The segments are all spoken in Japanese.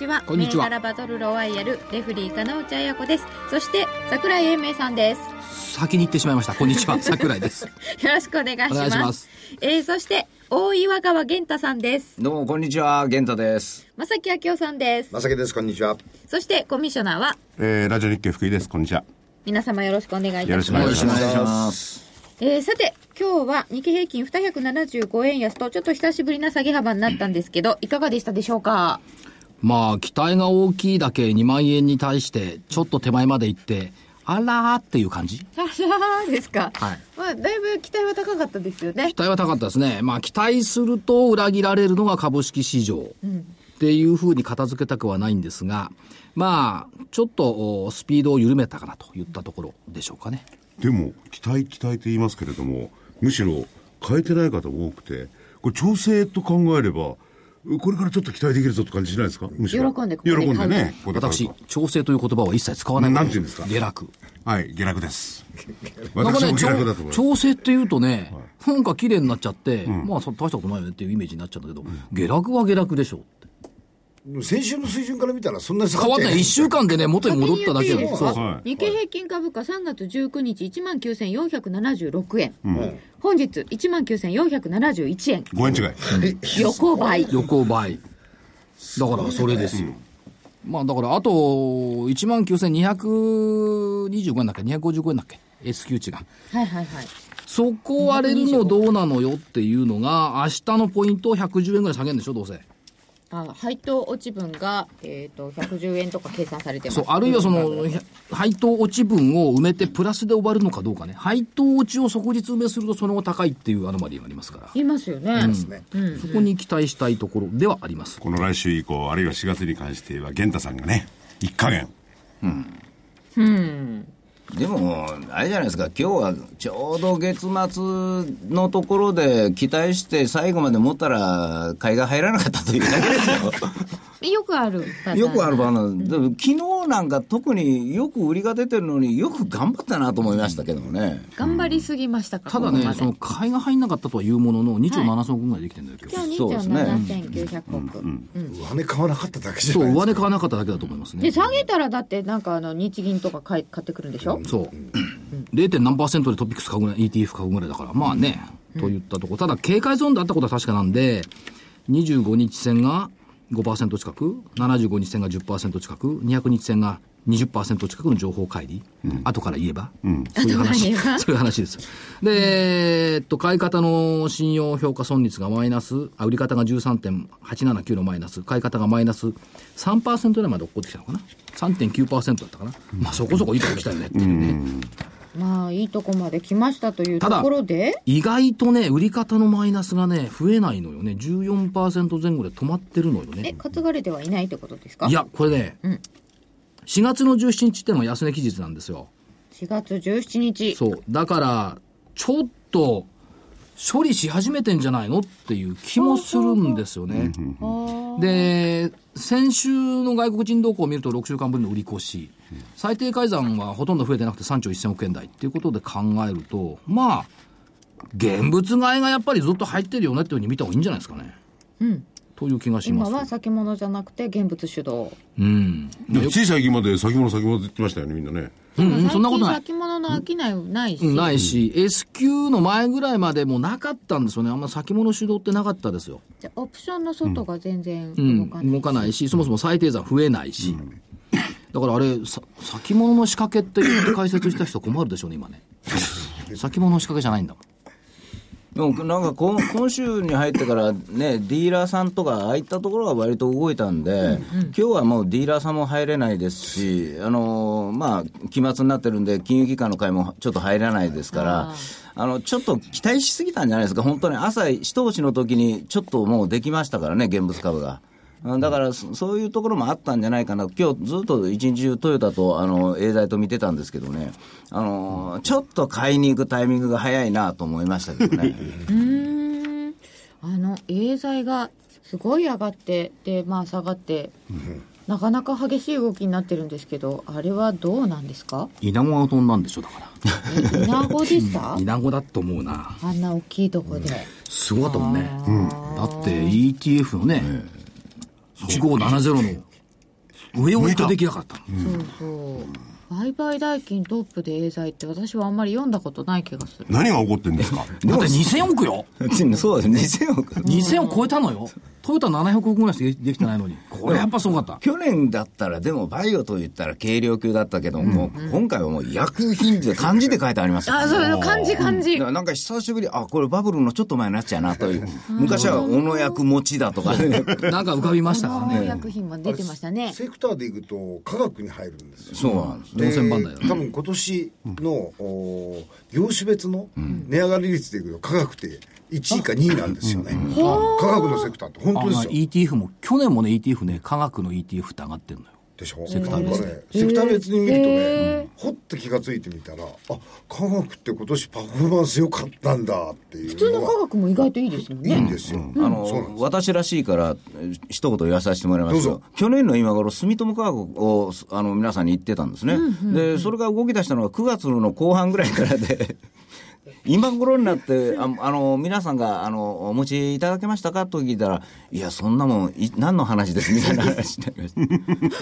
ちは。こんにちは。銘柄バトルロワイヤルレフリー金内彩子です。そして桜井英明さんです。先に行ってしまいました。こんにちは。桜井です。よろしくお願いします。します。えー、そして大岩川源太さんです。どうも、こんにちは、玄太です。正木明夫さんです。まさきです、こんにちは。そしてコミッショナーは？えー、ラジオ日経福井です。こんにちは。皆様よろしくお願いいたします。よろしくお願いします。お願いします。えー、さて今日は日経平均275円安とちょっと久しぶりな下げ幅になったんですけどいかがでしたでしょうか？まあ期待が大きいだけ2万円に対してちょっと手前まで行ってあらーっていう感じ？あらですか、はいまあ、だいぶ期待は高かったですよね期待は高かったですね。まあ期待すると裏切られるのが株式市場。っていうふうに片付けたくはないんですが、まあ、ちょっとおスピードを緩めたかなといったところでしょうかね。でも、期待期待と言いますけれども、むしろ変えてない方多くて、これ調整と考えれば、これからちょっと期待できるぞって感じしないですか？むしろ。喜んでここで喜んでね。私、調整という言葉は一切使わない。なんて言うんですか？下落。はい、下落です。なんかね、私も下落だと思います。調整っていうとね、なんか綺麗になっちゃって、まあ、大したことないよねっていうイメージになっちゃうんだけど、下落は下落でしょう。先週の水準から見たらそんなに下がってない変わってない。一週間でね、元に戻っただけでそう。はい日経平均株価3月19日1万9476円、本日1万9471円5円違い。横ばい横ばい。だからそれですよ。まあだからあと、1万9225円だっけ ?255 円だっけ ?S q 値が。はいはいはいそこ割れるのどうなのよっていうのが、明日のポイントを110円ぐらい下げるんでしょどうせ。あ配当落ち分が、えー、と110円とか計算されてますそう、あるいはその、配当落ち分を埋めてプラスで終わるのかどうかね。配当落ちを即日埋めするとその後高いっていうアノマリーがありますから。言いますよね、そこに期待したいところではあります。この来週以降、あるいは4月に関しては、玄太さんがね、一加減。でも、あれじゃないですか、今日はちょうど月末のところで期待して最後まで持ったら買いが入らなかったというだけですよ。よくあるパターンよくある場なんでも昨日なんか特によく売りが出てるのによく頑張ったなと思いましたけどもね。頑張りすぎましたか、ただね、ここその買いが入んなかったとはいうものの、2兆7000億ぐらいできてるんだよ、今日。今日2兆そうですね7900億、上値買わなかっただけじゃそう、ない上値買わなかっただけだと思いますねで。下げたらだってなんかあの日銀とか買い買ってくるんでしょ、そう。0. 何パーセントでトピックス買うぐらい、ETF 買うぐらいだから、まあね、といったところ。ただ、警戒ゾーンであったことは確かなんで、25日線が5%近く、75日線が10%近く、200日線が20%近くの情報乖離、後から言えば、そういう話、後から言えば？そういう話です。で、えっと、買い方の信用評価損率がマイナス、あ売り方が13.879のマイナス、買い方がマイナス3%ぐらいまで落っこってきたのかな？3.9%だったかな？まあそこそこいいとこ来たよねっていうね。まあいいとこまで来ましたというところで意外とね、売り方のマイナスがね、増えないのよね。14%前後で止まってるのよえね。担がれてはいないってことですか？いや、これね、4月の17日ってのは安値期日なんですよ。4月17日そう。だから、ちょっと、処理し始めてんじゃないのっていう気もするんですよね。で、先週の外国人動向を見ると6週間ぶりの売り越し、最低改ざんはほとんど増えてなくて3兆1000億円台っていうことで考えると、まあ、現物買いがやっぱりずっと入ってるよねっていうふうに見た方がいいんじゃないですかね。という気がします。今は先物じゃなくて現物主導うん。でもつい最近まで先物先物って言ってましたよね、みんなね。うんうん、そんなことない。先物の商いないし、うんないし、S q の前ぐらいまでもなかったんですよね。あんま先物主導ってなかったですよ。じゃあオプションの外が全然うん、動かない、動かないし、そもそも最低算増えないし。だからあれ、先物の仕掛けって言って解説した人困るでしょうね、今ね。先物の仕掛けじゃないんだもん。でもなんか今今週に入ってからね、ディーラーさんとか、ああいったところが割と動いたんで、今日はもうディーラーさんも入れないですし、あのまあ、期末になってるんで、金融機関の会もちょっと入らないですから、あのちょっと期待しすぎたんじゃないですか、本当に朝、一押しの時にちょっともうできましたからね、現物株が。うんだからそそういうところもあったんじゃないかな、今日ずっと一日中、トヨタとあのエーザイと見てたんですけどね、あのちょっと買いに行くタイミングが早いなと思いましたけどね。うーん。あのエーザイがすごい上がってでまあ下がって、なかなか激しい動きになってるんですけどあれはどうなんですか？イナゴが飛んだんでしょ、だから。えイナゴでしたイナゴだと思うな。あんな大きいとこで、すごかったもんね。だって ETF のね、1570の上を人できなかったの。そうそう売買代金トップでエーザイって私はあんまり読んだことない気がする何が起こってんですか？だって2000億よ そうですね、2000億。2000億超えたのよ。トヨタ700億ぐらいしかできてないのに。これやっぱすごかった。去年だったら、でもバイオと言ったら軽量級だったけども、今回はもう医薬品で漢字で書いてありますよあそう漢字漢字なんか久しぶり、あ、これバブルのちょっと前のやつやなという。昔は小野薬持ちだとかね。なんか浮かびましたから農ね。薬品も出てましたねセクターでいくと科学に入るんですよそうなんです。4000番台だ多分今年の、お業種別の値上がり率でいくと科学って1位か2位なんですよね、科学のセクターって本当ですよ。ETF も、去年もね、ETF ね、科学の ETF って上がってるのよ。でしょ？セクター別ねセクター別に見るとねほって気がついてみたらあ科学って今年パフォーマンス良かったんだっていう普通のの科学も意外といいですよいいんねですよ、うなん。のです。私らしいから、えー一言言わさせてもらいますと、去年の今頃、住友化学をあの皆さんに言ってたんですね、でそれが動き出したのが9月の後半ぐらいからで、今頃になって、あ あの皆さんがあのお持ちいただけましたかと聞いたら、いや、そんなもん、い何の話です？みたいな話になりました。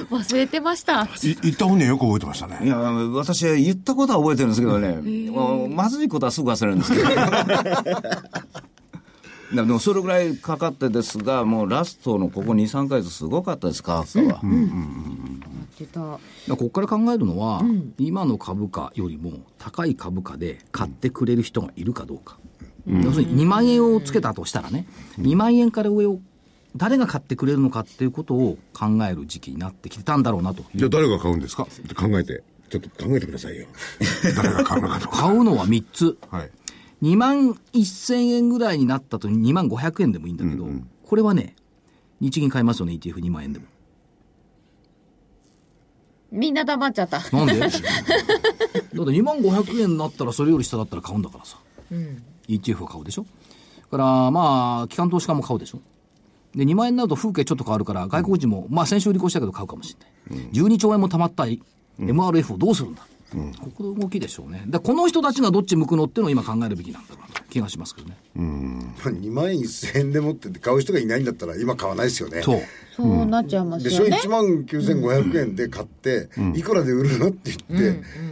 忘れてましたい言った本人はよく覚えてましたね。いや、私は言ったことは覚えてるんですけどね、まずいことはすぐ忘れるんですけど。でもそれぐらいかかってですが、もうラストのここ2、3ヶ月、すごかったです、価格は。だからここから考えるのは、今の株価よりも高い株価で買ってくれる人がいるかどうか。要するに2万円をつけたとしたらね、2万円から上を誰が買ってくれるのかっていうことを考える時期になってきてたんだろうなという。じゃあ誰が買うんですか？って考えて、ちょっと考えてくださいよ。誰が買うのかとか。買うのは3つ。はい。2万1000円ぐらいになったと2万500円でもいいんだけど、これはね、日銀買いますよね、ETF2 万円でも。みんな黙っちゃった。なんで？だって2万500円になったらそれより下だったら買うんだからさ。ETF を買うでしょ？だから、まあ、機関投資家も買うでしょ？で、2万円になると風景ちょっと変わるから、外国人も、まあ先週売り越したけど買うかもしれない。12兆円も貯まった MRF をどうするんだ、ここの動きでしょうね。で、この人たちがどっち向くのっていうのを今考えるべきなんだろうな気がしますけどね。2万1000円でもって買う人がいないんだったら今買わないですよね。そう。そうなっちゃいますでしょ？よね1万9500円で買って、いくらで売るのって言っ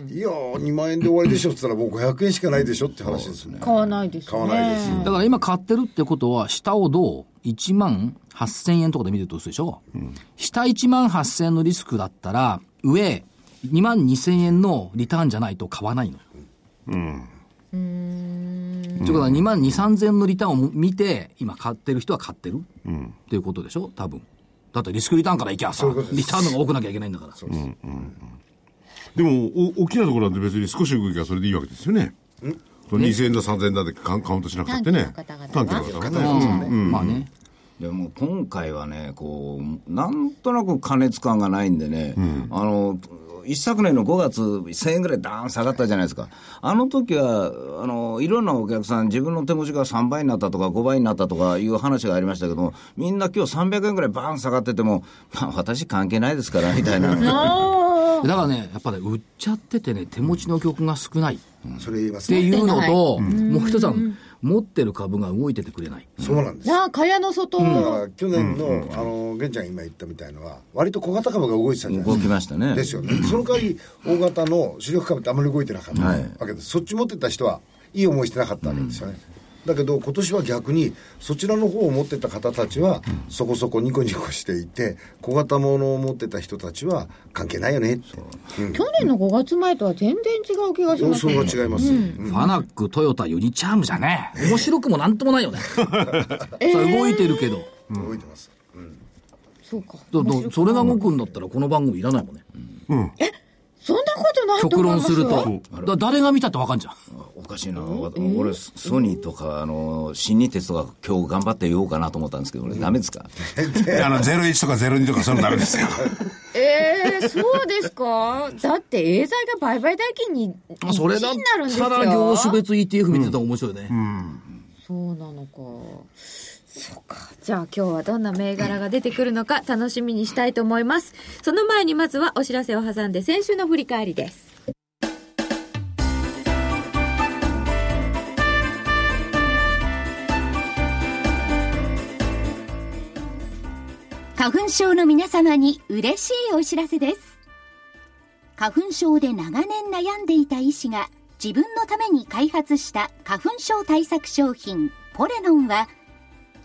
て、いやー2万円で終わりでしょって言ったらもう500円しかないでしょって話ですね。買わないです買ね。わないですよ。だから今買ってるってことは、下をどう ?1 万8000円とかで見てるとするでしょ、下1万8000円のリスクだったら、上2万2000円のリターンじゃないと買わないのよ。ということは2万2、3000円のリターンを見て、今買ってる人は買ってる、っていうことでしょ？多分。だってリスクリターンからいきゃさリターンの方が多くなきゃいけないんだから。でも、お大きなところなんて別に少し動きはそれでいいわけですよね。その2000円だ3000円だってカウンカウントしなくたってね。短期の方々は。短期の方々はね。うん。まあね。でも今回はね、こう、なんとなく加熱感がないんでね、あの、一昨年の5月、1000円ぐらいダーン下がったじゃないですか。あの時は、あの、いろんなお客さん、自分の手持ちが3倍になったとか5倍になったとかいう話がありましたけども、みんな今日300円ぐらいバーン下がってても、まあ私関係ないですから、みたいな。だからね、やっぱね、売っちゃっててね、手持ちの曲が少ない。それ言いますねっていうのと、もう一つは、持ってる株が動いててくれない。そうなんです。なあ蚊帳の外、だから去年の、あの玄ちゃんが今言ったみたいのは割と小型株が動いてたじゃない。動ですかきましたね。ですよね。その代わり大型の主力株ってあまり動いてなかったわはいけです、そっち持ってた人はいい思いしてなかったわけですよね、だけど今年は逆にそちらの方を持ってた方たちはそこそこニコニコしていて小型物を持ってた人たちは関係ないよねって。去年の5月前とは全然違う気がします様相が違います、うん。ファナック、トヨタ、ユニチャームじゃね面白くもなんともないよね。動いてるけど。動いてます、そうか。それが動くんだったらこの番組いらないもんね。そんなことないと極思いますよ。論すると。だ誰が見たってわかんじゃん。おかしいな、俺、ソニーとか、あの新日鉄とか、今日頑張って言おうかなと思ったんですけど、俺、ダメですか、あの、01とか02とか、そういうのダメですよ。えー、そうですか？だってエーザイが売買代金に1それだ。っになるんですよ。たら業種別 ETF 見てたら面白いね。そうなのかそうか。じゃあ今日はどんな銘柄が出てくるのか楽しみにしたいと思います。その前にまずはお知らせを挟んで先週の振り返りです。花粉症の皆様に嬉しいお知らせです。花粉症で長年悩んでいた医師が自分のために開発した花粉症対策商品ポレノンは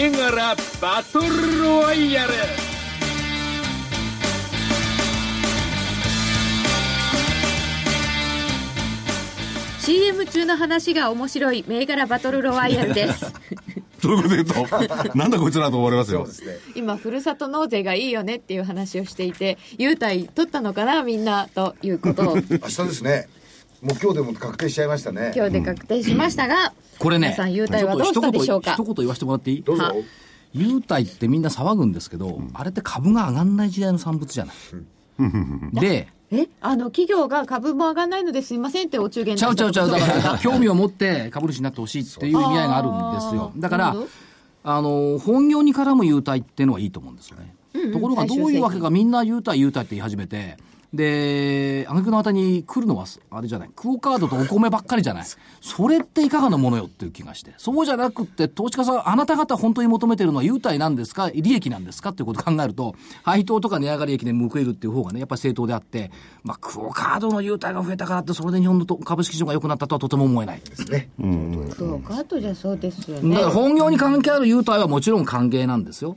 銘柄バトルロワイヤル CM 中の話が面白い銘柄バトルロワイヤルです そういうこと言うと、なんだこいつらと思われますよ。ですね。今ふるさと納税がいいよねっていう話をしていて優待取ったのかなみんなということを明日ですね。もう今日でも確定しちゃいましたね。今日で確定しましたが、これね、皆さん優待はどうしたでしょうか？一言一言言わせてもらっていい？どうぞ。優待ってみんな騒ぐんですけど、あれって株が上がんない時代の産物じゃない。で、え？あの企業が株も上がらないのですいませんってお中元ちゃうちゃうちゃう、だから、興味を持って株主になってほしいっていう意味合いがあるんですよ。だからあの、本業に絡む優待っていうのはいいと思うんですよね。ところが、どういうわけかみんな優待優待って言い始めて、で、挙句の果てに来るのは、あれじゃない、クオカードとお米ばっかりじゃない？それっていかがなものよっていう気がして。そうじゃなくって、投資家さん、あなた方本当に求めてるのは優待なんですか？利益なんですか？っていうことを考えると、配当とか値上がり益で報えるっていう方がね、やっぱり正当であって、まあ、クオカードの優待が増えたからって、それで日本のと株式市場が良くなったとはとても思えない。ですね。そうかあとじゃそうですよだねから本業に関係ある優待はもちろん歓迎なんですよ。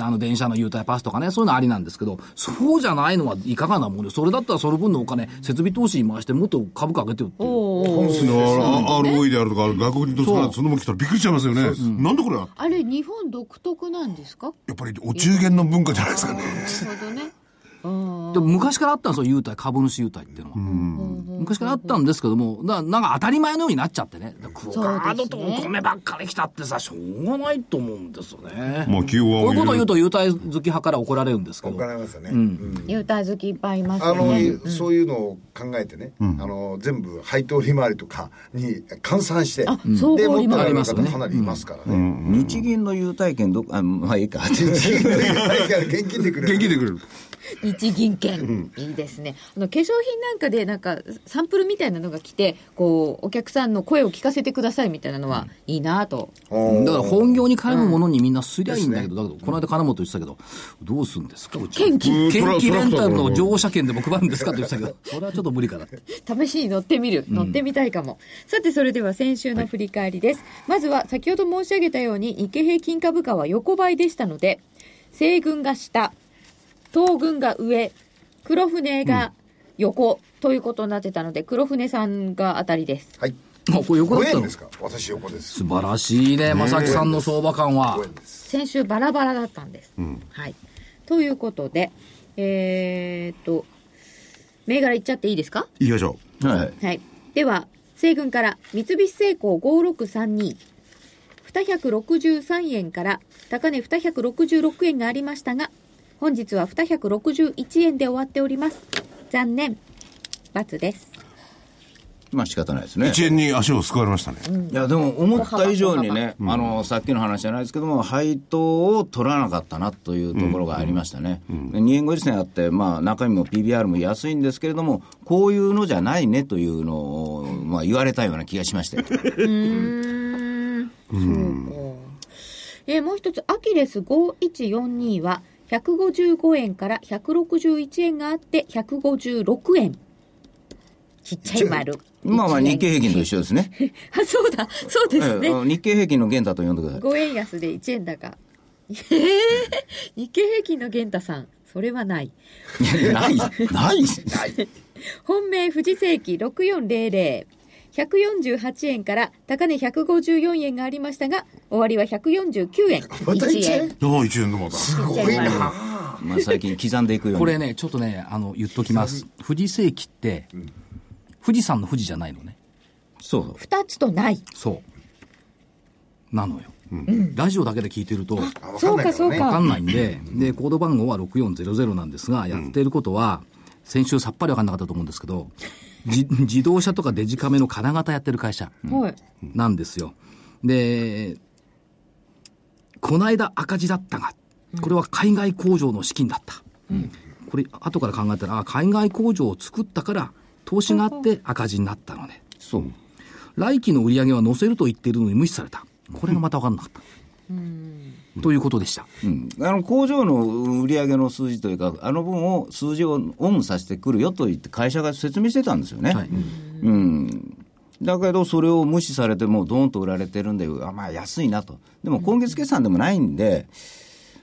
あの電車の優待パスとかね、そういうのありなんですけど、そうじゃないのはいかがなもの？それだったらその分のお金、設備投資に回してもっと株価上げてよっていう。本数の ROE であるとか、外国人投資家そんなもん来たらびっくりしちゃいますよね。なんでこれ。やあれ日本独特なんですか？っぱりお中元の文化じゃないですかね。なるほどねでも昔からあったんですよ、優待、株主優待っていうのは。昔からあったんですけども、だからなんか当たり前のようになっちゃってね。クオカードとお米ばっかり来たってさ、しょうがないと思うんですよね。まあ、こういうことを言うと優待好き派から怒られるんですけど。怒られますよね。うん優待好きいっぱいいますあの、よねそういうのを考えてね、あの、全部配当利回りとかに換算して、で、持ってられるかなりいますからね。日銀の優待券どこ、あ、まあいいか。現金でくれる。元気でくれる。日銀券、いいですね。あの化粧品なんかでなんかサンプルみたいなのが来てこうお客さんの声を聞かせてくださいみたいなのはいいなと、だから本業に絡むものにみんなすりゃいいんだけど、だけど、この間金本言ってたけど、どうするんですか？うち元気元気レンタルの乗車券でも配るんですかって言ってたけど、それはちょっと無理かなって。試しに乗ってみる。乗ってみたいかも、さてそれでは先週の振り返りです、まずは先ほど申し上げたように日経平均株価は横ばいでしたので西軍が下東軍が上黒船が横、ということになってたので黒船さんが当たりですはい。あ、これ横だ5ったの？円ですか？私横です。素晴らしいね、正木さんの相場感は5。円です。先週バラバラだったんです。はい。ということで、えー、っと、銘柄いっちゃっていいですか？行きましょはい。はい。では、西軍から三菱製鋼5632。263円から高値266円がありましたが、本日は261円で終わっております。残念。×です。まあ仕方ないですね。1円に足をすくわれましたね。いや、でも思った以上にね、あの、さっきの話じゃないですけども、配当を取らなかったなというところがありましたね。2円50銭あって、まあ中身も PBR も安いんですけれども、こういうのじゃないねというのを、まあ言われたような気がしましたよ。えーもう一つ、アキレス5142は、155円から161円があって、156円。ちっちゃい丸。まあまあ1円日経平均と一緒ですね。あ、そうだ、そうですね。ええあの日経平均の元太と呼んでください。5円安で1円高。えー、日経平均の源太さん、それはない。いやない、ない。本命富士世紀6400。148円から高値154円がありましたが、終わりは149円。また1円ああ、1円のまた。すごいなまあ最近刻んでいくように。これね、ちょっとね、あの、言っときます。富士世紀って、富士山の富士じゃないのね。そう。二つとない。そう。なのよ。ラジオだけで聞いてると、そうか、そうわかか。んないんで、で、コード番号は6400なんですが、やっていることは、先週さっぱりわかんなかったと思うんですけど、じ 自動車とかデジカメの金型やってる会社はい。なんですよ。で、この間赤字だったが、これは海外工場の資金だった。これ、後から考えたら、あ海外工場を作ったから、投資があって赤字になったのね。そう。来期の売り上げは載せると言っているのに無視された。これがまた分かんなかった。ということでした。うん、あの工場の売り上げの数字というか、あの分を数字をオンさせてくるよと言って、会社が説明してたんですよね。はいうんだけど、それを無視されて、もうどーんと売られてるんで、あまあ安いなと、でも今月決算でもないんで、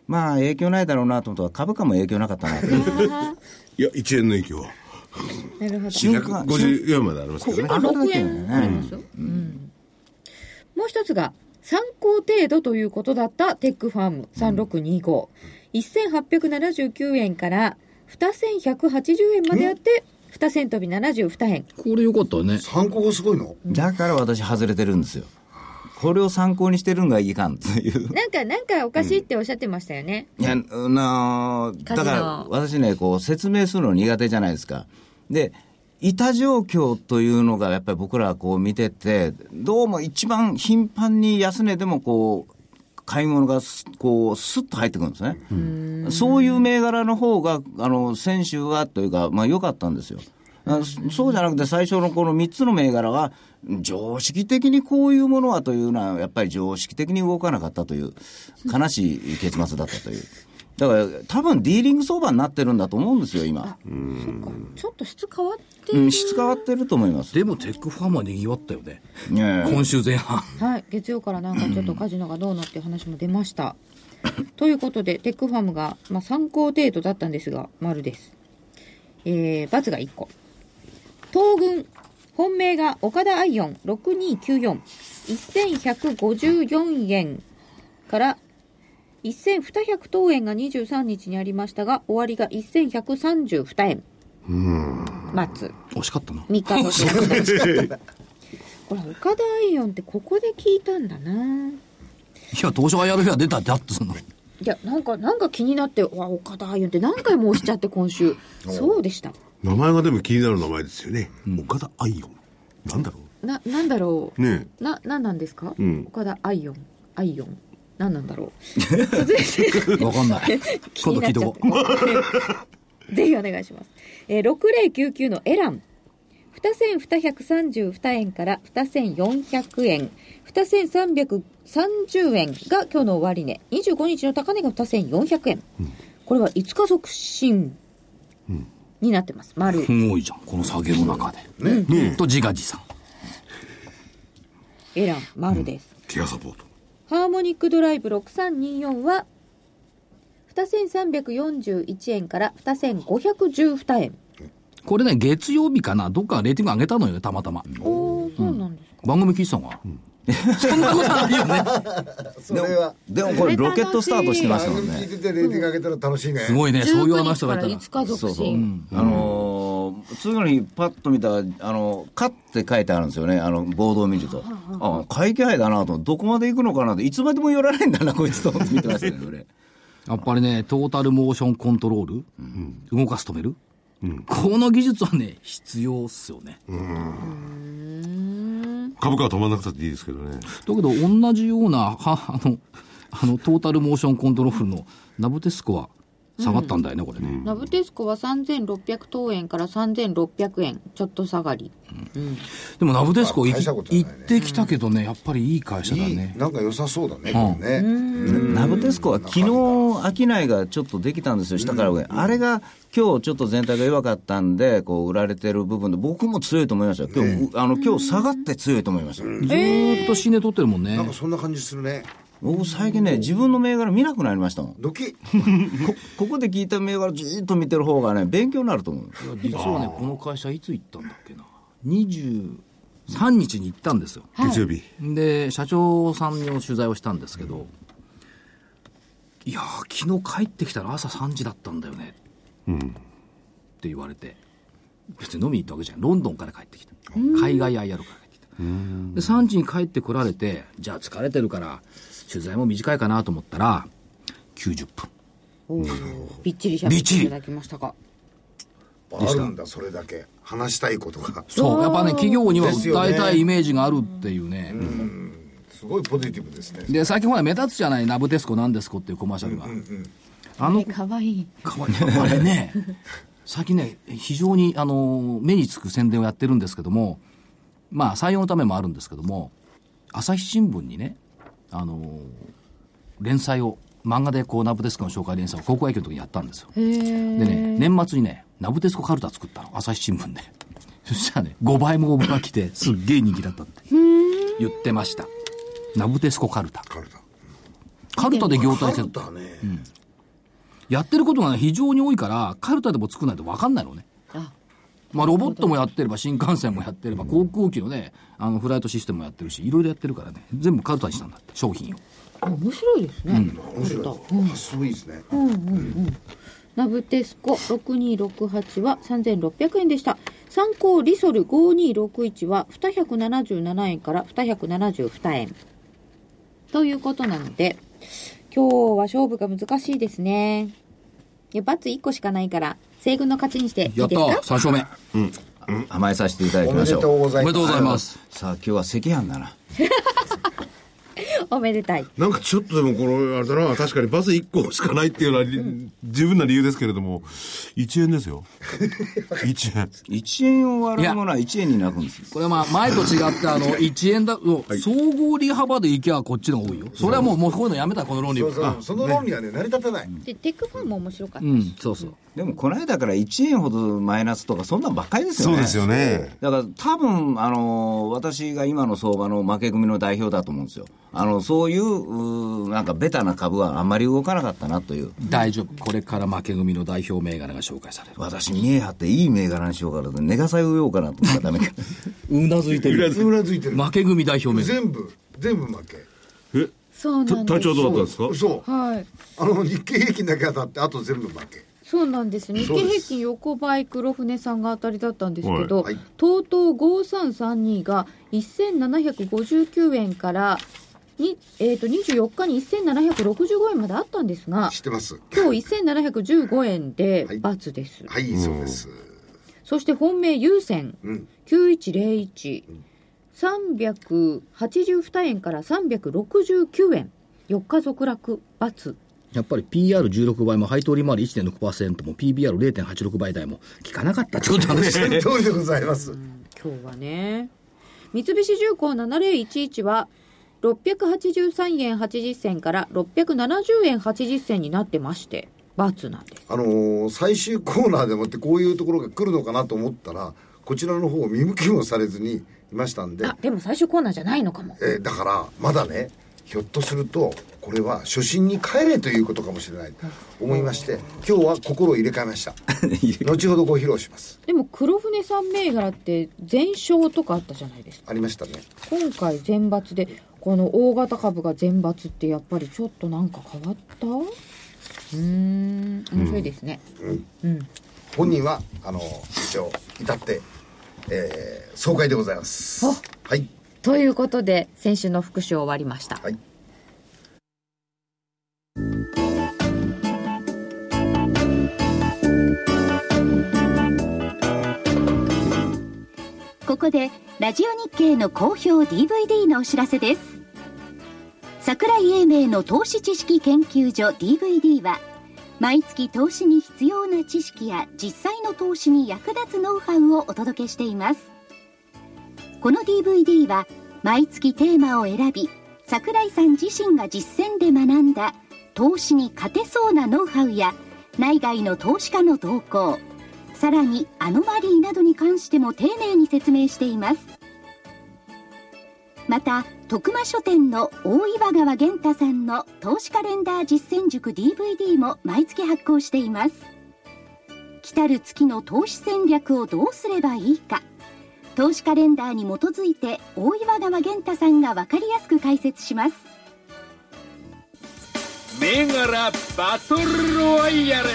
まあ影響ないだろうなと思ったら、株価も影響なかったなと。いや、1円の影響は。なるほど。瞬間154までありますけどね。あ、6あれだけ円ねありますよ。うん。もう一つが、参考程度ということだったテックファーム3625。1879円から2180円まであって、2千飛び72円。これよかったよね。参考がすごいの？だから私、外れてるんですよ。これを参考にしてるんがいかんという。なんか、なんかおかしいっておっしゃってましたよね。いや、なだから私ね、こう説明するの苦手じゃないですか。で、板状況というのがやっぱり僕らはこう見てて、どうも一番頻繁に安値でもこう、買い物がすこう、スッと入ってくるんですね。そういう銘柄の方が、あの、先週はというか、まあ良かったんですよ。そうじゃなくて最初のこの3つの銘柄は、常識的にこういうものはというのは、やっぱり常識的に動かなかったという、悲しい結末だったという。だから、多分ディーリング相場になってるんだと思うんですよ、今。ちょっと質変わってる。うん、質変わってると思います。でもテックファームは賑わったよね。ねえ今週前半。はい、月曜からなんかちょっとカジノがどうのっていう話も出ました。ということで、テックファームが、まあ、参考程度だったんですが、丸です。えー、×が1個。東軍、本命が岡田アイオン6294、1154円から1200等円が23日にありましたが、終わりが1132円。松。惜しかったな。3日後これオカダアイヨンってここで聞いたんだな。いや、東証がやる日は出たってあってそんな。いやなんかなんか気になってわオカダアイヨンって。何回も押しちゃって今週。そうでした。名前がでも気になる名前ですよね。岡田愛音。なんだろななんだろう、ねな何なんですか、うん。オカダアイヨン。アイヨン何なんだろう。続いて。わかんない。気今度聞いとこて。ぜひお願いします、えー、6099のエラン。2232円から2400円。2330円が今日の終値。25日の高値が2400円、これは5日続伸になってます。丸、すごいじゃん、この下げの中で。ね。と自画自賛。エラン丸です、う。ティアサポート。ハーモニックドライブ6324は2341円から2512円。これね、月曜日かな、どっかレーティング上げたのよ、たまたま。おおそうなんですか、番組聞いてたのかな、そんなことないよね。それは。でもこれロケットスタートしてましたもんね。番組聞いててレーティング上げたら楽しいね。すごいね、そういうあの19日から。人がいたら。5日続そうそう。伸あのー次の日、パッと見たら、あの、カって書いてあるんですよね、あの、ボードを見ると。あ、会計杯だなと、どこまで行くのかなと、いつまでも寄らないんだな、こいつと思って見てましたね、それ。やっぱりね、トータルモーションコントロール、動かす止める、この技術はね、必要っすよね。株価は止まらなくたっていいですけどね。だけど、同じような、は、あの、あの、トータルモーションコントロールのナブテスコは下がったんだよね、これね。ナブテスコは3600等円から3600円ちょっと下がりでもナブテスコ行ねってきたけどね、やっぱりいい会社だいいね。なんか良さそうだね、これね。ナブテスコは昨日商いがちょっとできたんですよ、下から上、あれが今日ちょっと全体が弱かったんで、こう売られてる部分で、僕も強いと思いましたよ、今日、あの今日下がって強いと思いました。ずーっと死ね取ってるもんねなん。かそんな感じするね。僕、最近ね、自分の銘柄見なくなりましたもん。ドキこここで聞いた銘柄じーっと見てる方がね、勉強になると思う。実はね、この会社いつ行ったんだっけな。23日に行ったんですよ。月曜日。で、社長さんの取材をしたんですけど、いやー、昨日帰ってきたら朝3時だったんだよね。って言われて、別に飲みに行ったわけじゃん。ロンドンから帰ってきた。海外 IR から帰ってきた。で、3時に帰ってこられて、じゃあ疲れてるから、取材も短いかなと思ったら、90分。びっちりしゃべっていただきましたかあるんだ、それだけ。話したいことが。そう。やっぱね、企業には訴えたいイメージがあるっていうね。すごいポジティブですね。で、最近ほら目立つじゃない、ナブテスコなんですこっていうコマーシャルが。あの、かわいいかわいい。あれね、最近ね、非常に、あの、目につく宣伝をやってるんですけども、まあ、採用のためもあるんですけども、朝日新聞にね、あの、連載を、漫画でこう、ナブテスコの紹介連載を高校野球の時にやったんですよ。でね、年末にね、ナブテスコカルタ作ったの、朝日新聞で。そしたらね、5倍も応募が来て、すっげえ人気だったって。言ってました。ナブテスコカルタ。カルタ。カルタで業態戦カル。タね。やってることがね、非常に多いから、カルタでも作らないと分かんないのね。まあ、ロボットもやってれば、新幹線もやってれば、航空機のね、あの、フライトシステムもやってるし、いろいろやってるからね、全部カルタにしたんだって、商品を。面白いですね、面白い。発想い。いですね。ナブテスコ6268は3600円でした。参考リソル5261は277円から272円。ということなので今日は勝負が難しいですね。いやバツ1個しかないから西軍の勝ちにしていいやったですかー !3 勝目。甘えさせていただきましょう。とうございます。おめでとうございます。さあ、今日は赤飯だな。おめでたいなんかちょっとでもこの、あれだな、確かにバス1個しかないっていうのはり十分な理由ですけれども、1円ですよ。1円。1円を割るものは1円になるんですよ。これはまあ、前と違って、あの、1円だ、総合利幅でいけばこっちの方が多いよ。それはもう、もうこういうのやめた、この論理は。そうそう。その論理はね、成り立たない。でテックファンも面白かった、うん、そうそう。でも、この間から1円ほどマイナスとか、そんなんばっかりですよね。そうですよね。だから多分、あの私が今の相場の負け組の代表だと思うんですよ。あのそういうなんかベタな株はあんまり動かなかったなという。大丈夫。これから負け組の代表銘柄が紹介される。私、見え張っていい銘柄にしようかなと、寝がさえようかなと思ったらダメか。うなずいてる。うなずいてる。負け組代表銘柄。全部、全部負け。え？そうなんですた体調どうだったんですか？嘘。はいあの、日経平均だけ当たって、あと全部負け。そうなんです。日経平均横ばい黒船さんが当たりだったんですけど、はい。はいとうとう5332が1759円からに、えー、と24日に1765円まであったんですが知ってます。今日1715円ではい×です、はい、そうです。そして本命優先。うん。9101 382円から369円。4日続落×やっぱり PR16 倍も配当利回り1.6%も PBR0.86 倍台も効かなかったってことなんですよ。通りでございます。今日はね。三菱重工7011は683円80銭から670円80銭になってまして×なんです。あのー最終コーナーでもってこういうところが来るのかなと思ったら、こちらの方を見向きもされずにいましたんで、あでも最終コーナーじゃないのかも。えーだから、まだね、ひょっとすると、これは初心に帰れということかもしれない。と思いまして、今日は心を入れ替えました。後ほどご披露します。でも黒船さん銘柄って全勝とかあったじゃないですか。ありましたね。今回全抜でこの大型株が全抜ってやっぱりちょっとなんか変わった？うーん面白いですね。うん、本人はあの一応至って、えー、爽快でございます。おはいということで先週の復習終わりました、はい。ここでラジオ日経の好評 DVD のお知らせです。桜井英明の投資知識研究所 DVD は毎月投資に必要な知識や実際の投資に役立つノウハウをお届けしていますこの DVD は毎月テーマを選び桜井さん自身が実践で学んだ投資に勝てそうなノウハウや内外の投資家の動向さらにアノマリーなどに関しても丁寧に説明しています。また徳間書店の大岩川源太さんの投資カレンダー実践塾 DVD も毎月発行しています。来る月の投資戦略をどうすればいいか。投資カレンダーに基づいて大岩川源太さんが分かりやすく解説します。銘柄バトルロワイヤル。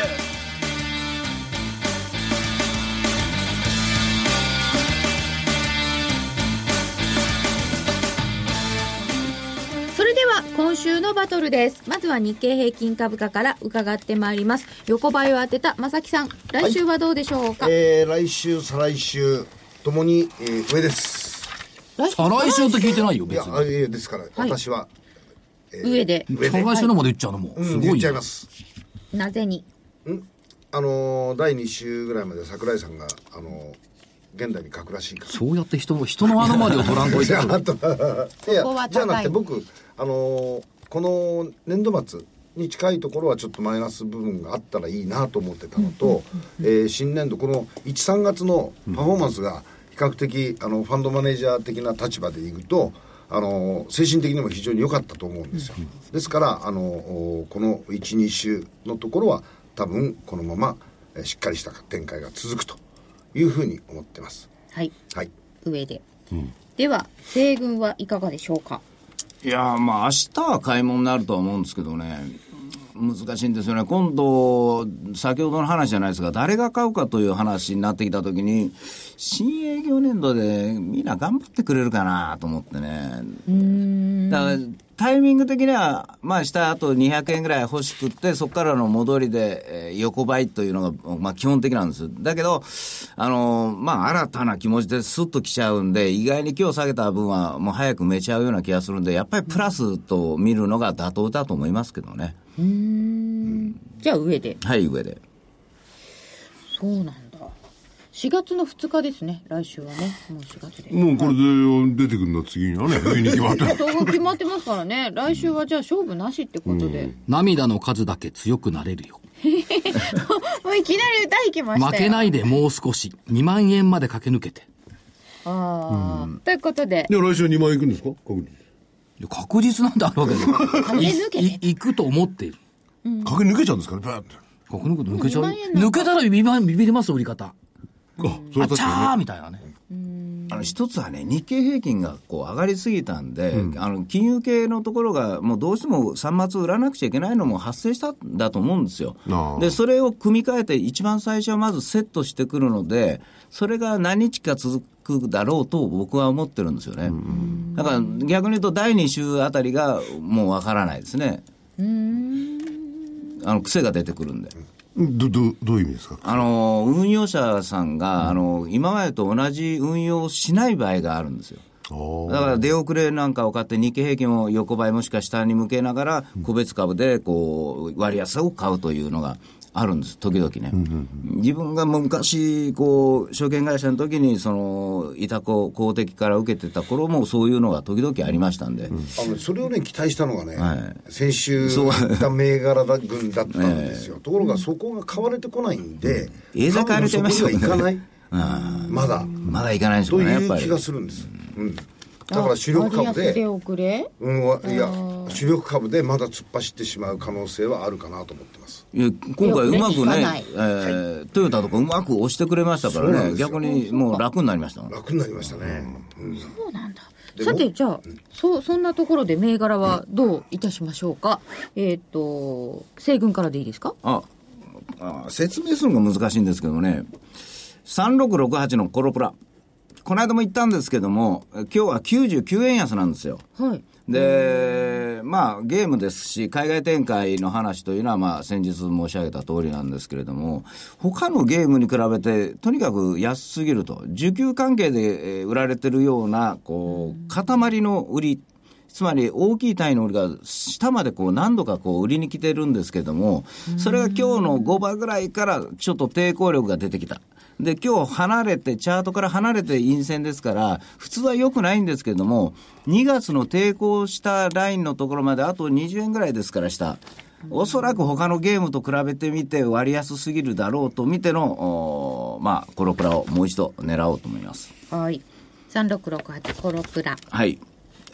それでは今週のバトルです。まずは日経平均株価から伺ってまいります。横ばいを当てた正木さん来週はどうでしょうか、えー、来週再来週ともに、えー、上です。再来週って聞いてないよ、い別に。やあいやですから、私は上で。上で。再来週のまで言っちゃうのもう、うん言っすごいよ。ちゃいます。なぜに？あのー第2週ぐらいまで桜井さんがあのー現代に書くらしいから。そうやって人の、人の穴までを取らんといて。いや じゃあなくて僕あのーこの年度末に近いところはちょっとマイナス部分があったらいいなと思ってたのと、えー新年度この13月のパフォーマンスが比較的あのファンドマネージャー的な立場でいくとあの精神的にも非常に良かったと思うんですよ、ですからあのおこの12週のところは多分このままえーしっかりした展開が続くというふうに思ってます。はい。はい。上で、では西軍はいかがでしょうか？いやーまあ明日は買い物になるとは思うんですけどね、難しいんですよね、今度、先ほどの話じゃないですが、誰が買うかという話になってきたときに、新営業年度でみんな頑張ってくれるかなと思ってね。だからタイミング的には、まあ、下あと200円ぐらい欲しくって、そこからの戻りで、えー横ばいというのが、まあ、基本的なんです。だけど、あのーまあ、新たな気持ちでスッと来ちゃうんで、意外に今日下げた分は、もう早くめちゃうような気がするんで、やっぱりプラスと見るのが妥当だと思いますけどね。じゃあ上ではい、上で。そうなんだ4月の2日ですね来週はねもう4月でもうこれで出てくるんだ、次にはね。上に決まってる。そう決まってますからね来週はじゃあ勝負なしってことで、涙の数だけ強くなれるよ。もういきなり歌いきましたよ負けないでもう少し。2万円まで駆け抜けて。ああ、ということでで、来週は2万円いくんですか？確実。いや確実なんてあるわけで。駆け抜けていくと思っている。駆け抜けちゃうんですかね、バーって。抜けちゃう。2万円なんか抜けたらビビビビりますよ、売り方。あ、それあちゃーみたいなね。あの一つはね、日経平均がこう上がりすぎたんで、あの金融系のところが、もうどうしても3末売らなくちゃいけないのも発生したんだと思うんですよで、それを組み替えて、一番最初はまずセットしてくるので、それが何日か続くだろうと僕は思ってるんですよね。だから逆に言うと、第2週あたりがもうわからないですね。あの癖が出てくるんで。に。ど、ど、どういう意味ですか？あの運用者さんが、あの今までと同じ運用をしない場合があるんですよ。あだから出遅れなんかを買って、日経平均を横ばいもしくは下に向けながら、個別株でこう割安を買うというのがあるんです、時々ね。自分が昔、こう証券会社の時にその委託を公的から受けてた頃も、そういうのが時々ありましたんで。あのそれをね期待したのがね、はい。先週そう。言った銘柄だ群だったんですよ、ところがそこが買われてこないんで、エーザー買われちゃいました株のもんねそこにはいかない、まだ。まだいかないんですよね、やっぱり。という気。がするんです、うん、だから主力株で、遅れ？うん、わいや主力株でまだ突っ走ってしまう可能性はあるかなと思ってます。いや今回うまくねいや聞かない、えートヨタとかうまく押してくれましたからね、逆にもう楽になりました楽になりましたね、うん。そうなんだ。さてじゃあ、そそんなところで銘柄はどういたしましょうか、えっ、と西軍からでいいですか？ああ説明するのが難しいんですけどね、3668のコロプラ。この間も言ったんですけども、今日は99円安なんですよ。はい。で、まあ、ゲームですし、海外展開の話というのは、まあ、先日申し上げた通りなんですけれども、他のゲームに比べて、とにかく安すぎると。需給関係でえー売られてるような、こう、塊の売り、つまり大きい単位の売りが下までこう何度かこう売りに来てるんですけども、それが今日の5倍ぐらいからちょっと抵抗力が出てきた。で、今日離れて、チャートから離れて陰線ですから、普通は良くないんですけれども、2月の抵抗したラインのところまであと20円ぐらいですから、下。おそらく他のゲームと比べてみて割安すぎるだろうと見ての、まあ、コロプラをもう一度狙おうと思います。はい。3668コロプラ。はい。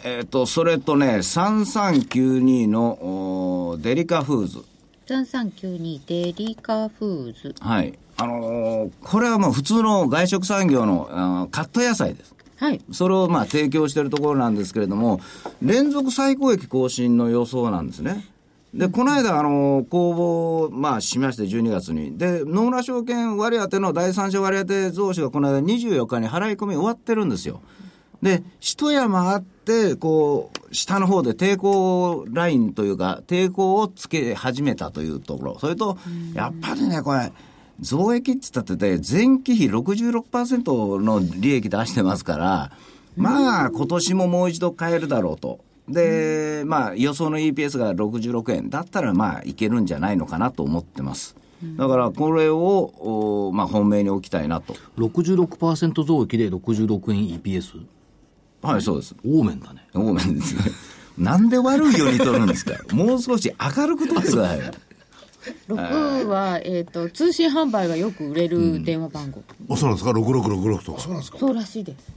えっ、と、それとね、3392のデリカフーズ。3392デリカフーズ。はい。あのーこれはもう普通の外食産業のカット野菜です。はい。それをまあ提供しているところなんですけれども、連続最高益更新の予想なんですね。で、この間、あの、公募、まあ、しまして、12月に。で、野村証券割当の第三者割当増資がこの間24日に払い込み終わってるんですよ。で、一山あって、こう、下の方で抵抗ラインというか、抵抗をつけ始めたというところ。それと、やっぱりね、これ、増益って言ったってね、前期比66%の利益出してますから、まあ、今年ももう一度買えるだろうと。で、まあ、予想の EPS が66円だったら、まあ、いけるんじゃないのかなと思ってます。だから、これを、おまあ、本命に置きたいなと。66%増益で66円 EPS? はい、そうです。多めんだね。ごめんですね。なんで悪いように取るんですかもう少し明るく取ってくださいよ。6は、えっ、と、通信販売がよく売れる電話番号。あ、そうなんですか ?6666 と。そうなんですか？そうらしいです。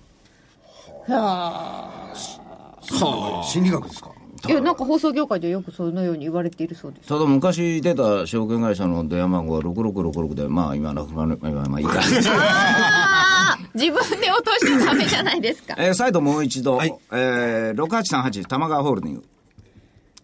はあ。心理学ですか？いや、なんか放送業界でよくそのように言われているそうです。ただ昔出た証券会社の電話番号は6666で、まあ今なくなる、まあまあいいか。自分で落としたためじゃないですか。えー再度もう一度、はいえー、6838玉川ホールディング。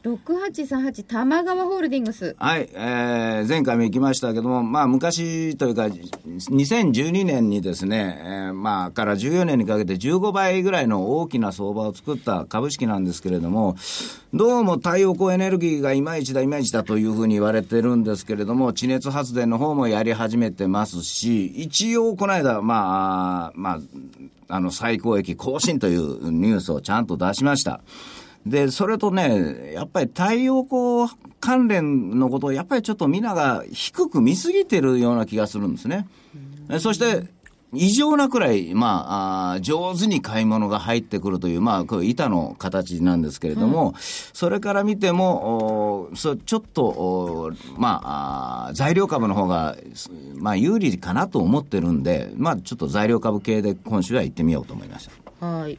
6838玉川ホールディングス。はい、えー前回も行きましたけども、まあ昔というか、2012年にですね、えーまあから14年にかけて15倍ぐらいの大きな相場を作った株式なんですけれども、どうも太陽光エネルギーがいまいちだいまいちだというふうに言われてるんですけれども、地熱発電の方もやり始めてますし、一応この間、まあ、まあ、あの最高益更新というニュースをちゃんと出しました。で、それとね、やっぱり太陽光関連のことを、やっぱりちょっとみんなが低く見すぎてるような気がするんですね。えそして、異常なくらい、まあ、あー上手に買い物が入ってくるという、まあ、こう板の形なんですけれども、それから見ても、おそうちょっと、おまああー、材料株の方が、すまあ、有利かなと思ってるんで、まあ、ちょっと材料株系で今週は行ってみようと思いました。はい。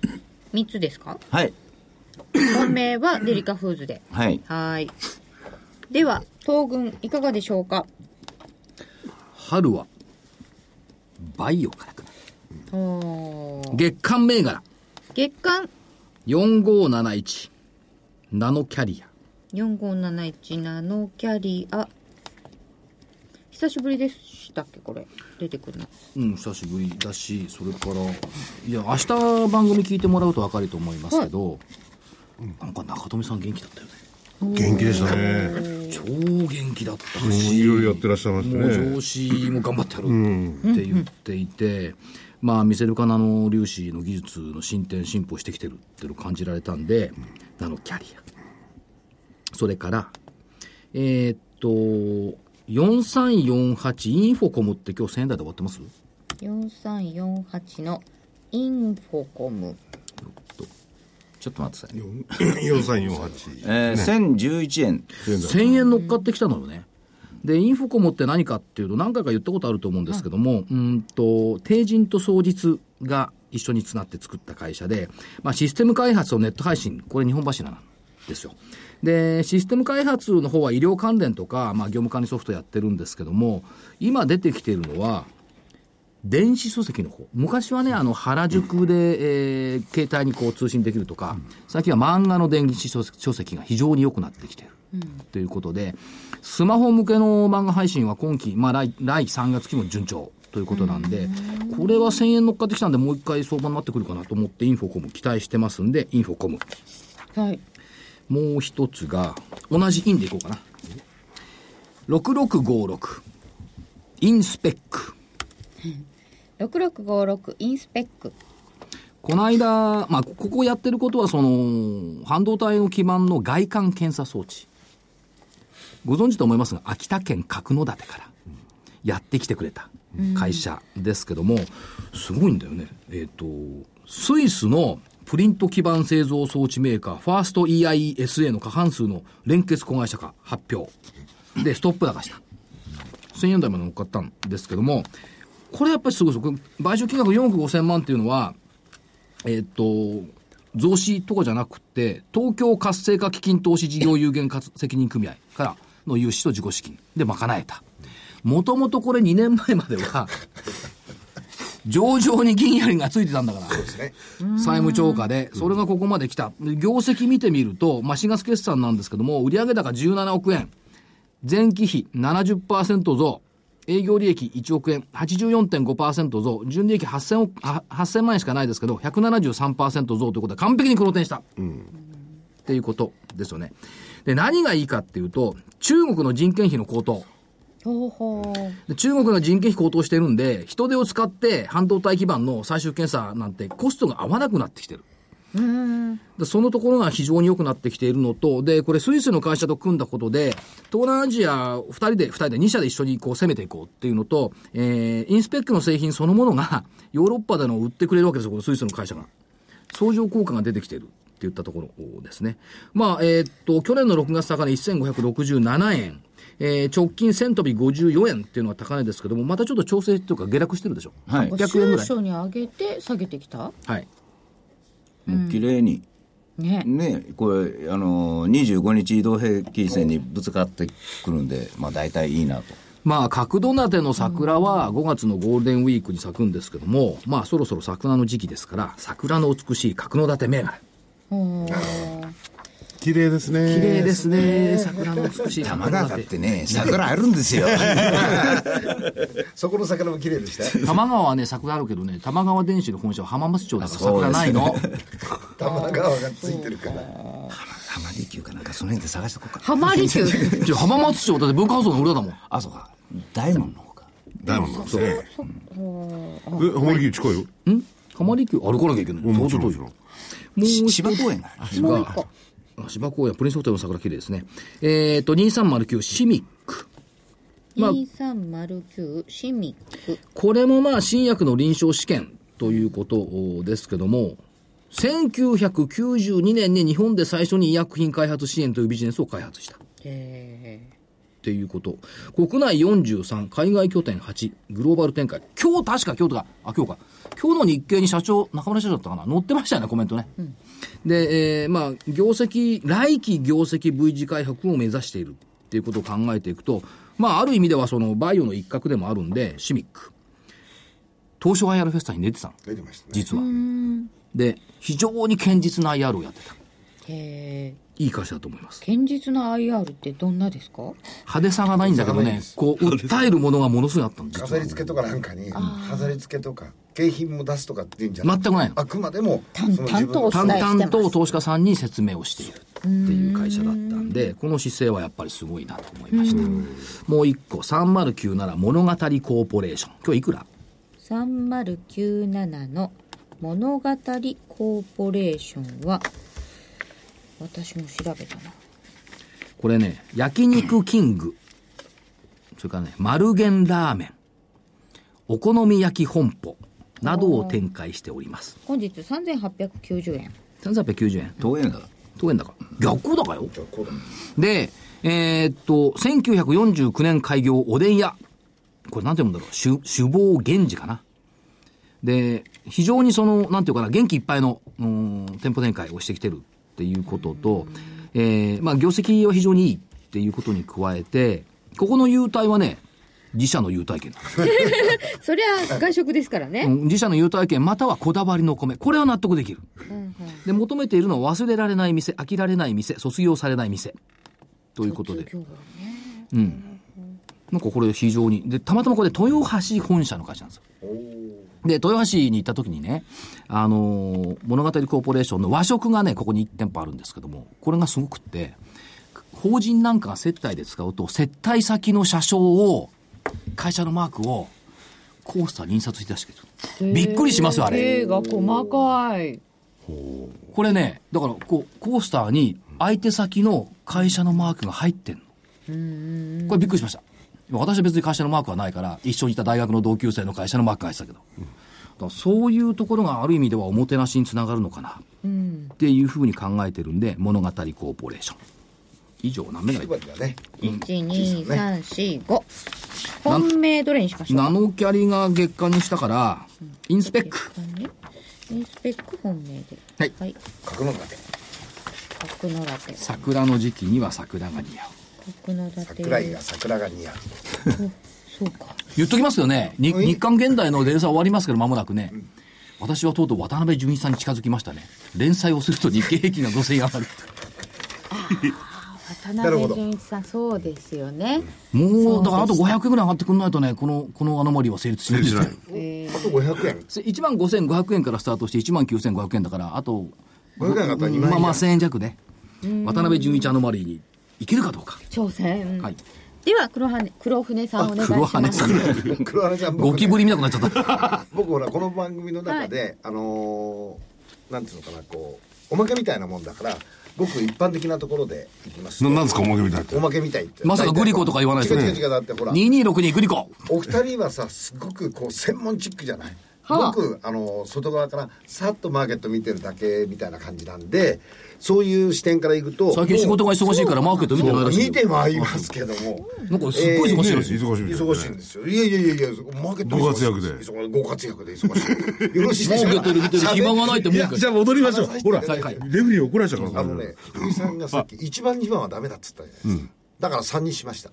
3つですか？はい。本命はデリカフーズで。はい。はい。では、東軍いかがでしょうか？春は、バイオからかな。月間銘柄、月間？4571、ナノキャリア。4571ナノキャリア。久しぶりでしたっけこれ？出てくるの。うん、久しぶりだし、それから、いや、明日番組聞いてもらうと分かると思いますけど、なんか中富さん元気だったよね。元気でしたね。超元気だったうんし、いろいろやってらっしゃいましたね。上司も頑張ってやるって言っていて、まあ、ミセルカナノ粒子の技術の進展、進歩してきてるっていうのを感じられたんで、ナノキャリア。それから、えーっと、4348インフォコムって今日1000円台で終わってます？4348のインフォコム。ちょっと待ってくださいね。4348。えー、1011円。1000円乗っかってきたのよね。で、インフォコムって何かっていうと、何回か言ったことあると思うんですけども、うんと、帝人と双日が一緒につなって作った会社で、まあ、システム開発とネット配信、これ二本柱なんですよ。で、システム開発の方は医療関連とか、まあ、業務管理ソフトやってるんですけども、今出てきているのは、電子書籍の方。昔はね、あの、原宿で、えー携帯にこう通信できるとか、最近は漫画の電子書籍書籍が非常に良くなってきている。ということで、スマホ向けの漫画配信は今期、まあ来、来3月期も順調ということなんで、これは1000円乗っかってきたんで、もう一回相場になってくるかなと思って、インフォコム期待してますんで、インフォコム。はい。もう一つが、同じインでいこうかな。6656。インスペック。6656インスペック。この間、まあ、ここやってることは、その、半導体の基盤の外観検査装置。ご存知と思いますが、秋田県角館からやってきてくれた会社ですけども、すごいんだよね。えっ、と、スイスのプリント基盤製造装置メーカー、ファースト EISA の過半数の連結子会社が発表。で、ストップ高した。1000円台まで乗っかったんですけども、これやっぱりすごいですよ。賠償金額4億5000万っていうのは、えっと、増資とかじゃなくて、東京活性化基金投資事業有限責任組合からの融資と自己資金で賄えた。もともとこれ2年前までは、上場に銀やりがついてたんだから。債務超過で、それがここまで来た。で業績見てみると、まあ、4月決算なんですけども、売上高17億円、前期比70%増、営業利益1億円、84.5%増、純利益8000億、あ8000万円しかないですけど、173%増ということで完璧に黒点した。っていうことですよね。で、何がいいかっていうと、中国の人件費の高騰。中国が人件費高騰してるんで、人手を使って半導体基盤の最終検査なんてコストが合わなくなってきてる。でそのところが非常に良くなってきているのと、で、これスイスの会社と組んだことで、東南アジア2人で、2人で2社で一緒にこう攻めていこうっていうのと、えー、インスペックの製品そのものがヨーロッパでの売ってくれるわけですよ、このスイスの会社が。相乗効果が出てきているっていったところですね。まあ、えーっと、去年の6月高値1567円。えー直近1000飛び54円っていうのが高値ですけども、またちょっと調整というか下落してるでしょ。はい800円ぐらい。に上げて下げてきた？はい。もう綺麗に。ね。ね、これ、あの、25日移動平均線にぶつかってくるんで、まあ大体いいなと。まあ、角館の桜は5月のゴールデンウィークに咲くんですけども、まあ、そろそろ桜の時期ですから、桜の美しい角館銘柄。綺麗ですね。綺麗ですね、桜の美しい玉角川だって館。ね、桜あるんですよ。そこの魚も綺麗でした？よ玉川はね、桜あるけどね、玉川電子の本社は浜松町だから桜ないの。玉川がついてるから浜離宮かなんかその辺で探しとこうか。ハマり級。じゃあ浜松町だって文化放送の裏だもん。あ、そうか。大門の方か。ダイヤモンドなんですね。え、浜離宮近いよ。ん浜離宮歩かなきゃいけない。もちろん、相当遠いもちろん。もう一つ芝公園がある。芝公園、プリンスホテルの桜綺麗ですね。えっ、と、2309シミック。まあ2309シミック。これもまあ新薬の臨床試験ということですけども、1992年に日本で最初に医薬品開発支援というビジネスを開発した。っていうこと。国内43、海外拠点8、グローバル展開。今日確か京都が、あ、今日か。今日の日経に社長、中村社長だったかな載ってましたよね、コメントね。で、えーまあ、業績、来期業績 V 字回復を目指しているっていうことを考えていくと、まあ、ある意味ではそのバイオの一角でもあるんで、シミック。東証 IR フェスタに出てたの。出てましたね実は。で、非常に堅実な IR をやってた。いい会社だと思います。堅実な IR ってどんなですか？派手さがないんだけどね、こう、訴えるものがものすごいあったの、実は飾り。付けとかなんかに飾り付けとか景品も出すとかっていうんじゃない。全くないの。あくまでも淡々と投資家さんに説明をしているっていう会社だったんで、この姿勢はやっぱりすごいなと思いました。もう一個、3097物語コーポレーション。今日いくら？3097の物語コーポレーションは私も調べたなこれね、焼肉キング、それからね、丸源ラーメン、お好み焼き本舗などを展開しております。本日3890円3390円。東園だ。当円高。逆高よ。こうだで、えーっと、1949年開業おでん屋。これなんて読むんだろう。首首謀源氏かな。で、非常にその、なんていうかな、元気いっぱいの、うん、店舗展開をしてきてるっていうことと、えー、まあ、業績は非常にいいっていうことに加えて、ここの優待はね、自社の優待券 そりゃ外食ですからね、うん自社の優待券またはこだわりの米。これは納得できる。で、求めているのは忘れられない店、飽きられない店、卒業されない店。ということで。うん。なんかこれ非常に。で、たまたまこれ豊橋本社の会社なんですよ。で、豊橋に行った時にね、あのー物語コーポレーションの和食がね、ここに1店舗あるんですけども、これがすごくって、法人なんかが接待で使うと、接待先の車掌を、会社のマークを、コースターに印刷して出してくれる。びっくりしますよ、あれ。絵が細かい。これね、だから、こう、コースターに相手先の会社のマークが入ってんの。これびっくりしました。私は別に会社のマークはないから、一緒にいた大学の同級生の会社のマークが入ってたけど。だからそういうところがある意味ではおもてなしにつながるのかな。っていうふうに考えてるんで、物語コーポレーション。以上、何目ぐらいだね1、2、3、4、5。本命どれにしましょうナノキャリが月間にしたから、インスペック。インスペック本命で。はいはい。角の盾角のラテ。桜の時期には桜が似合う。桜井が桜が似合う そうか。言っときますよね。日韓現代の連載終わりますけど、間もなくね。私はとうとう渡辺淳一さんに近づきましたね。連載をすると日経平均が5000円上がる。渡辺淳一さん、そうですよね。もう、だからあと500円ぐらい上がってくんないとね、この、このアノマリーは成立しないんですよ。えあと500円1万5500円からスタートして1万9500円だから、あと、500円上がったら2万円まあまあ1000円弱ね。渡辺淳一アノマリーにいけるかどうか。ー挑戦。はい。では、黒羽、黒船さんお願いし黒ます。羽さん。黒原ちゃんゴキブリ見なくなっちゃった。僕ほらこの番組の中で、あのーなんていうのかなこうおまけみたいなもんだからごく一般的なところでいきますとななんですかおまけみたいっておまけみたいってまさかグリコとか言わないですよね違う違う違うだってほら2262グリコ。お二人はさすごくこう専門チックじゃない？はあ。僕あの外側からさっとマーケット見てるだけみたいな感じなんでそういう視点からいくと最近仕事が忙しいからマーケット見てないらしいよ。見てまいりますけども。なんかすっごい忙しいらしい。忙しいみたい忙しいんですよ。いやいやいやいやマーケットご活躍で忙しい。ご活躍で。忙しい。よろしい。でしょうかマーケットで見てる暇がないって文句じゃあ戻りましょう。ほら。はいはい。レフェリー怒られちゃうからあのね、福井さんがさっき1番2番はダメだっつったじゃないですか。だから3にしました。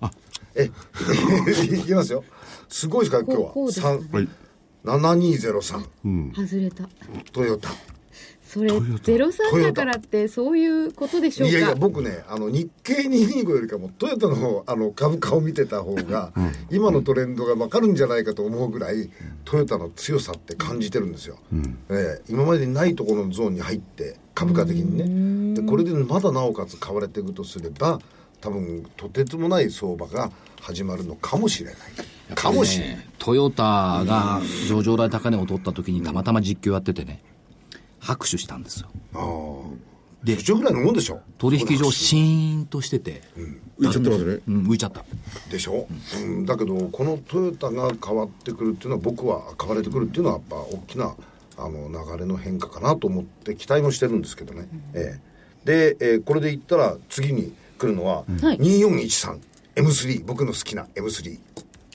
え、いきますよ。すごいですから今日は。こうこうです3はい7203、外れた。トヨタ。それ、ゼロ三だからって、そういうことでしょうか？いやいや、僕ね、あの、日経225よりかも、トヨタのあの株価を見てた方が、今のトレンドがわかるんじゃないかと思うぐらい、トヨタの強さって感じてるんですよ。ええ今までにないところのゾーンに入って、株価的にね。で、これでまだなおかつ買われていくとすれば、多分、とてつもない相場が始まるのかもしれない。かもしれない。ねトヨタが上場来高値を取った時にたまたま実況やっててね、拍手したんですよ。ああ。で、一緒ぐらいのもんでしょ。取引所シーンとしてて、浮いちゃってますね。うん、浮いちゃった。でしょ、うん、だけどこのトヨタが変わってくるっていうのは僕は変われてくるっていうのはやっぱ大きなあの流れの変化かなと思って期待もしてるんですけどね、ええ。で、えーこれで言ったら次に来るのは、2413M3 僕の好きな M3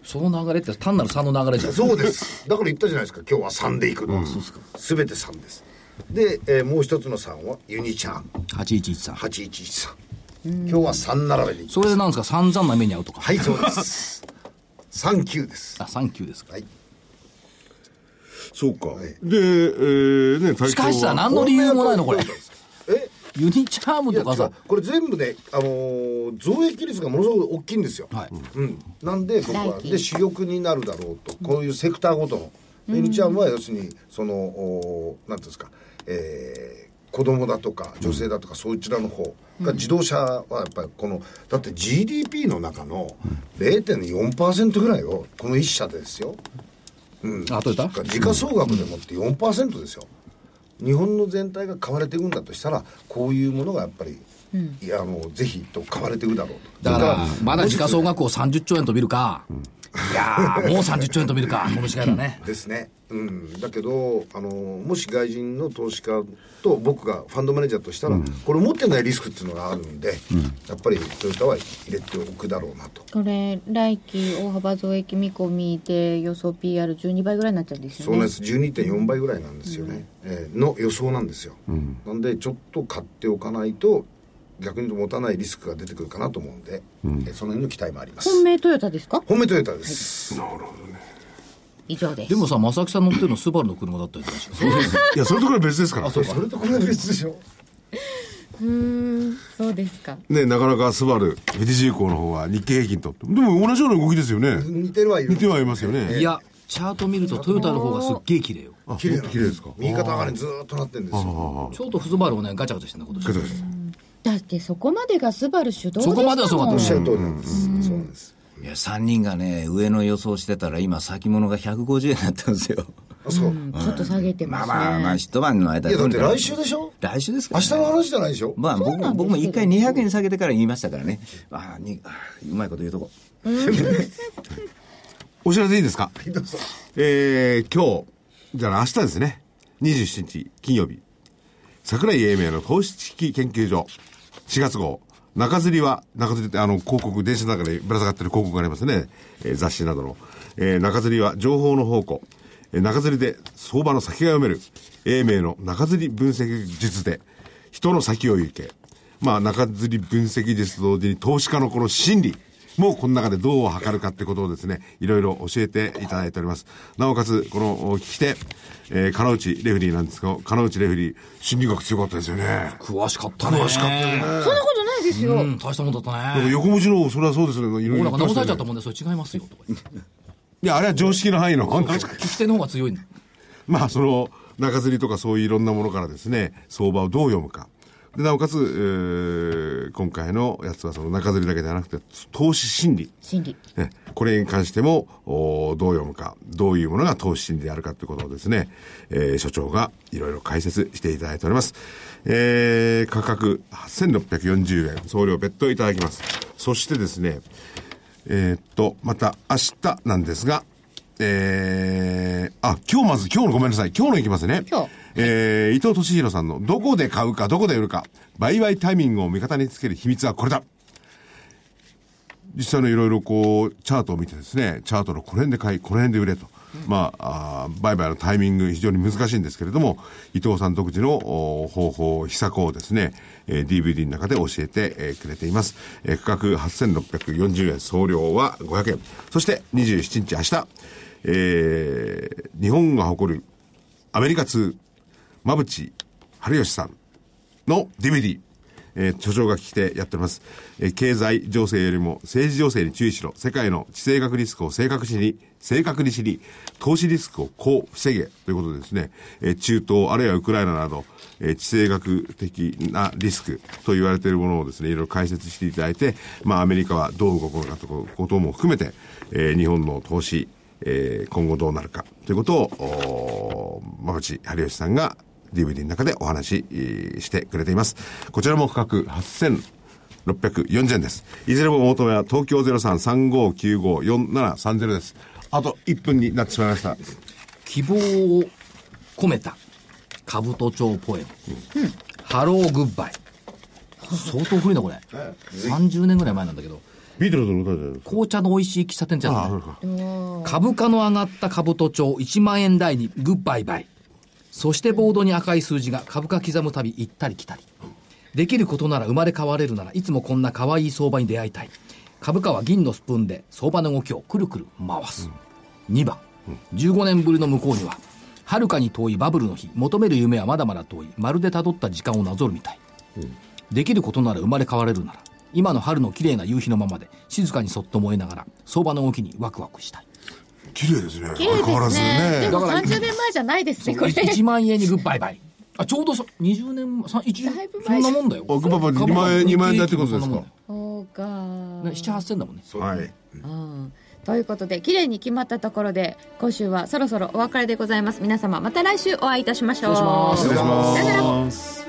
その流れって単なる3の流れじゃん。そうです。だから言ったじゃないですか。今日は3でいくの、全て3です。で、えーもう一つの3はユニチャーム8113。8113今日は3並べでいきます。それでなんですか？散々な目に遭うとか。はいそうです。39です。あ、サンキューですか。はい。そうか。い。でえーね体しかしさ、何の理由もないの、これ。えユニチャームとかさ。これ全部ね、あのー増益率がものすごく大きいんですよ、はい。うん、なんで僕は。で主力になるだろうと。こういうセクターごとの。でユニちゃんは要するにそのおなんていうんですか、えー子供だとか女性だとかそちらの方が自動車はやっぱりこのだって GDP の中の0.4%ぐらいをこの一社でですよ。あ、トヨタ時価総額でもって4%ですよ、日本の全体が買われていくんだとしたらこういうものがやっぱり、いやあのぜひと買われていくだろうと。だからまだ時価総額を30兆円と見るか、いやー、もう30兆円と見るか、この違いだね。ですね、うん、だけどあのもし外人の投資家と僕がファンドマネージャーとしたら、これ持ってないリスクっていうのがあるんで、やっぱりトヨタは入れておくだろうなと。これ、来期大幅増益見込みで予想 PR12 倍ぐらいになっちゃうんですよね。そうなんです。12.4倍ぐらいなんですよね、えーの予想なんですよ、なんでちょっと買っておかないと逆に持たないリスクが出てくるかなと思うんで、えーその辺の期待もあります。本命トヨタですか？本命トヨタです、以上です。でもさ、正木さん乗ってるのスバルの車だったりとかいやそれとこれ別ですから。それとこれは別でしょ。うんそうですか。ね、なかなかスバル、富士重工の方は日経平均と。でも同じような動きですよね。似てるはいる。似てはいますよね。いや、チャート見るとトヨタの方がすっげえ綺麗よ。あ、綺麗綺麗ですか？右肩上がりにずーっとなってるんですよ。ちょっとフズバルをね、ガチャガチャしてんだ、今年。ガチャガチャだってそこまでがスバル主導でしたもんそこまではそうかった。おっしゃる通りなん。ですそうなん。ですいや、3人がね、上の予想してたら、今、先物が150円になったんですよ。あそう。うん。ちょっと下げてますね、まあまあまあ、一晩の間いやだって来週でしょ？来週ですかね。日の話じゃないでしょ？まあ僕そうなんですけど僕も一回200円下げてから言いましたからね。ああ、にうまいこと言うとこ。お知らせいいですか？どうぞ。えー、今日、じゃあ明日ですね。27日金曜日。桜井英明の投資知識研究所4月号。中吊りは、中吊りってあの広告、電車の中でぶら下がってる広告がありますね。えー雑誌などの。えー中吊りは情報の宝庫。えー中吊りで相場の先が読める。英明の中吊り分析術で人の先を行け。まあ中吊り分析術と同時に投資家のこの心理。もうこの中でどう測るかってことをですね、いろいろ教えていただいております。なおかつ、この聞き手、えー、金内レフェリーなんですが、金内レフェリー、心理学強かったですよね。詳しかったね。詳しかったね。そんなことないですよ、うん、大したもんだったね。横文字の、それはそうですね。いろいろ俺なんか直されちゃいったもんで、それ違いますよ。とか言ってや、あれは常識の範囲の。聞き手の方が強いんだ。まあ、その、中吊りとかそういういろんなものからですね、相場をどう読むか。で、なおかつ、えー今回のやつはその中吊りだけではなくて、投資心理。心理ね、これに関しても、おどう読むか、どういうものが投資心理であるかということをですね、えー所長がいろいろ解説していただいております。えー価格8640円、送料別途いただきます。そしてですね、えーっと、また明日なんですが、えー、あ、今日まず、今日のごめんなさい。今日のいきますね。今日えー、伊藤俊弘さんの、どこで買うか、どこで売るか、売買タイミングを味方につける秘密はこれだ。実際のいろいろこう、チャートを見てですね、チャートのこの辺で買い、この辺で売れと。まあ、あー売買のタイミング非常に難しいんですけれども、伊藤さん独自のお方法、秘策をですね、えー DVD の中で教えて、えーくれています。えー価格8640円、送料は500円。そして27日明日、えー日本が誇るアメリカ通、馬淵春吉さんの DVD、えー、著書が聞きてやっております。えー経済情勢よりも政治情勢に注意しろ。世界の地政学リスクを正確に、正確に知り、投資リスクをこう防げ。ということでですね、えー中東、あるいはウクライナなど、えー地政学的なリスクと言われているものをですね、いろいろ解説していただいて、まあアメリカはどう動くのかということも含めて、えー日本の投資、えー今後どうなるかということを、馬淵春吉さんが DVD の中でお話ししてくれています。こちらも価格8640円です。いずれもお求めは東京0335954730です。あと1分になってしまいました。希望を込めた兜町ポエム、ハローグッバイ相当古いなこれ30年ぐらい前なんだけどビートルズの歌じゃないですか？紅茶の美味しい喫茶店ってやつああ、そねうか。株価の上がった兜町1万円台にグッバイバイ。そしてボードに赤い数字が株価刻むたび行ったり来たり。できることなら生まれ変われるならいつもこんな可愛い相場に出会いたい。株価は銀のスプーンで相場の動きをくるくる回す、2番。15年ぶりの向こうには遥かに遠いバブルの日求める夢はまだまだ遠い。まるで辿った時間をなぞるみたい、できることなら生まれ変われるなら今の春の綺麗な夕日のままで静かにそっと燃えながら相場の動きにワクワクしたい。綺麗ですね。綺麗相変わらずですね。でね。もだから30年前じゃないですねこれ。1万円にグッバイバイ。あちょうどそ20年さ一だいぶそ前んなもんだよ。あグッバイバイ。2万円2万円だってことですか？そうか。ね7、8000だもんね。はい。うん。ということで綺麗に決まったところで今週はそろそろお別れでございます。皆様また来週お会いいたしましょう。失礼します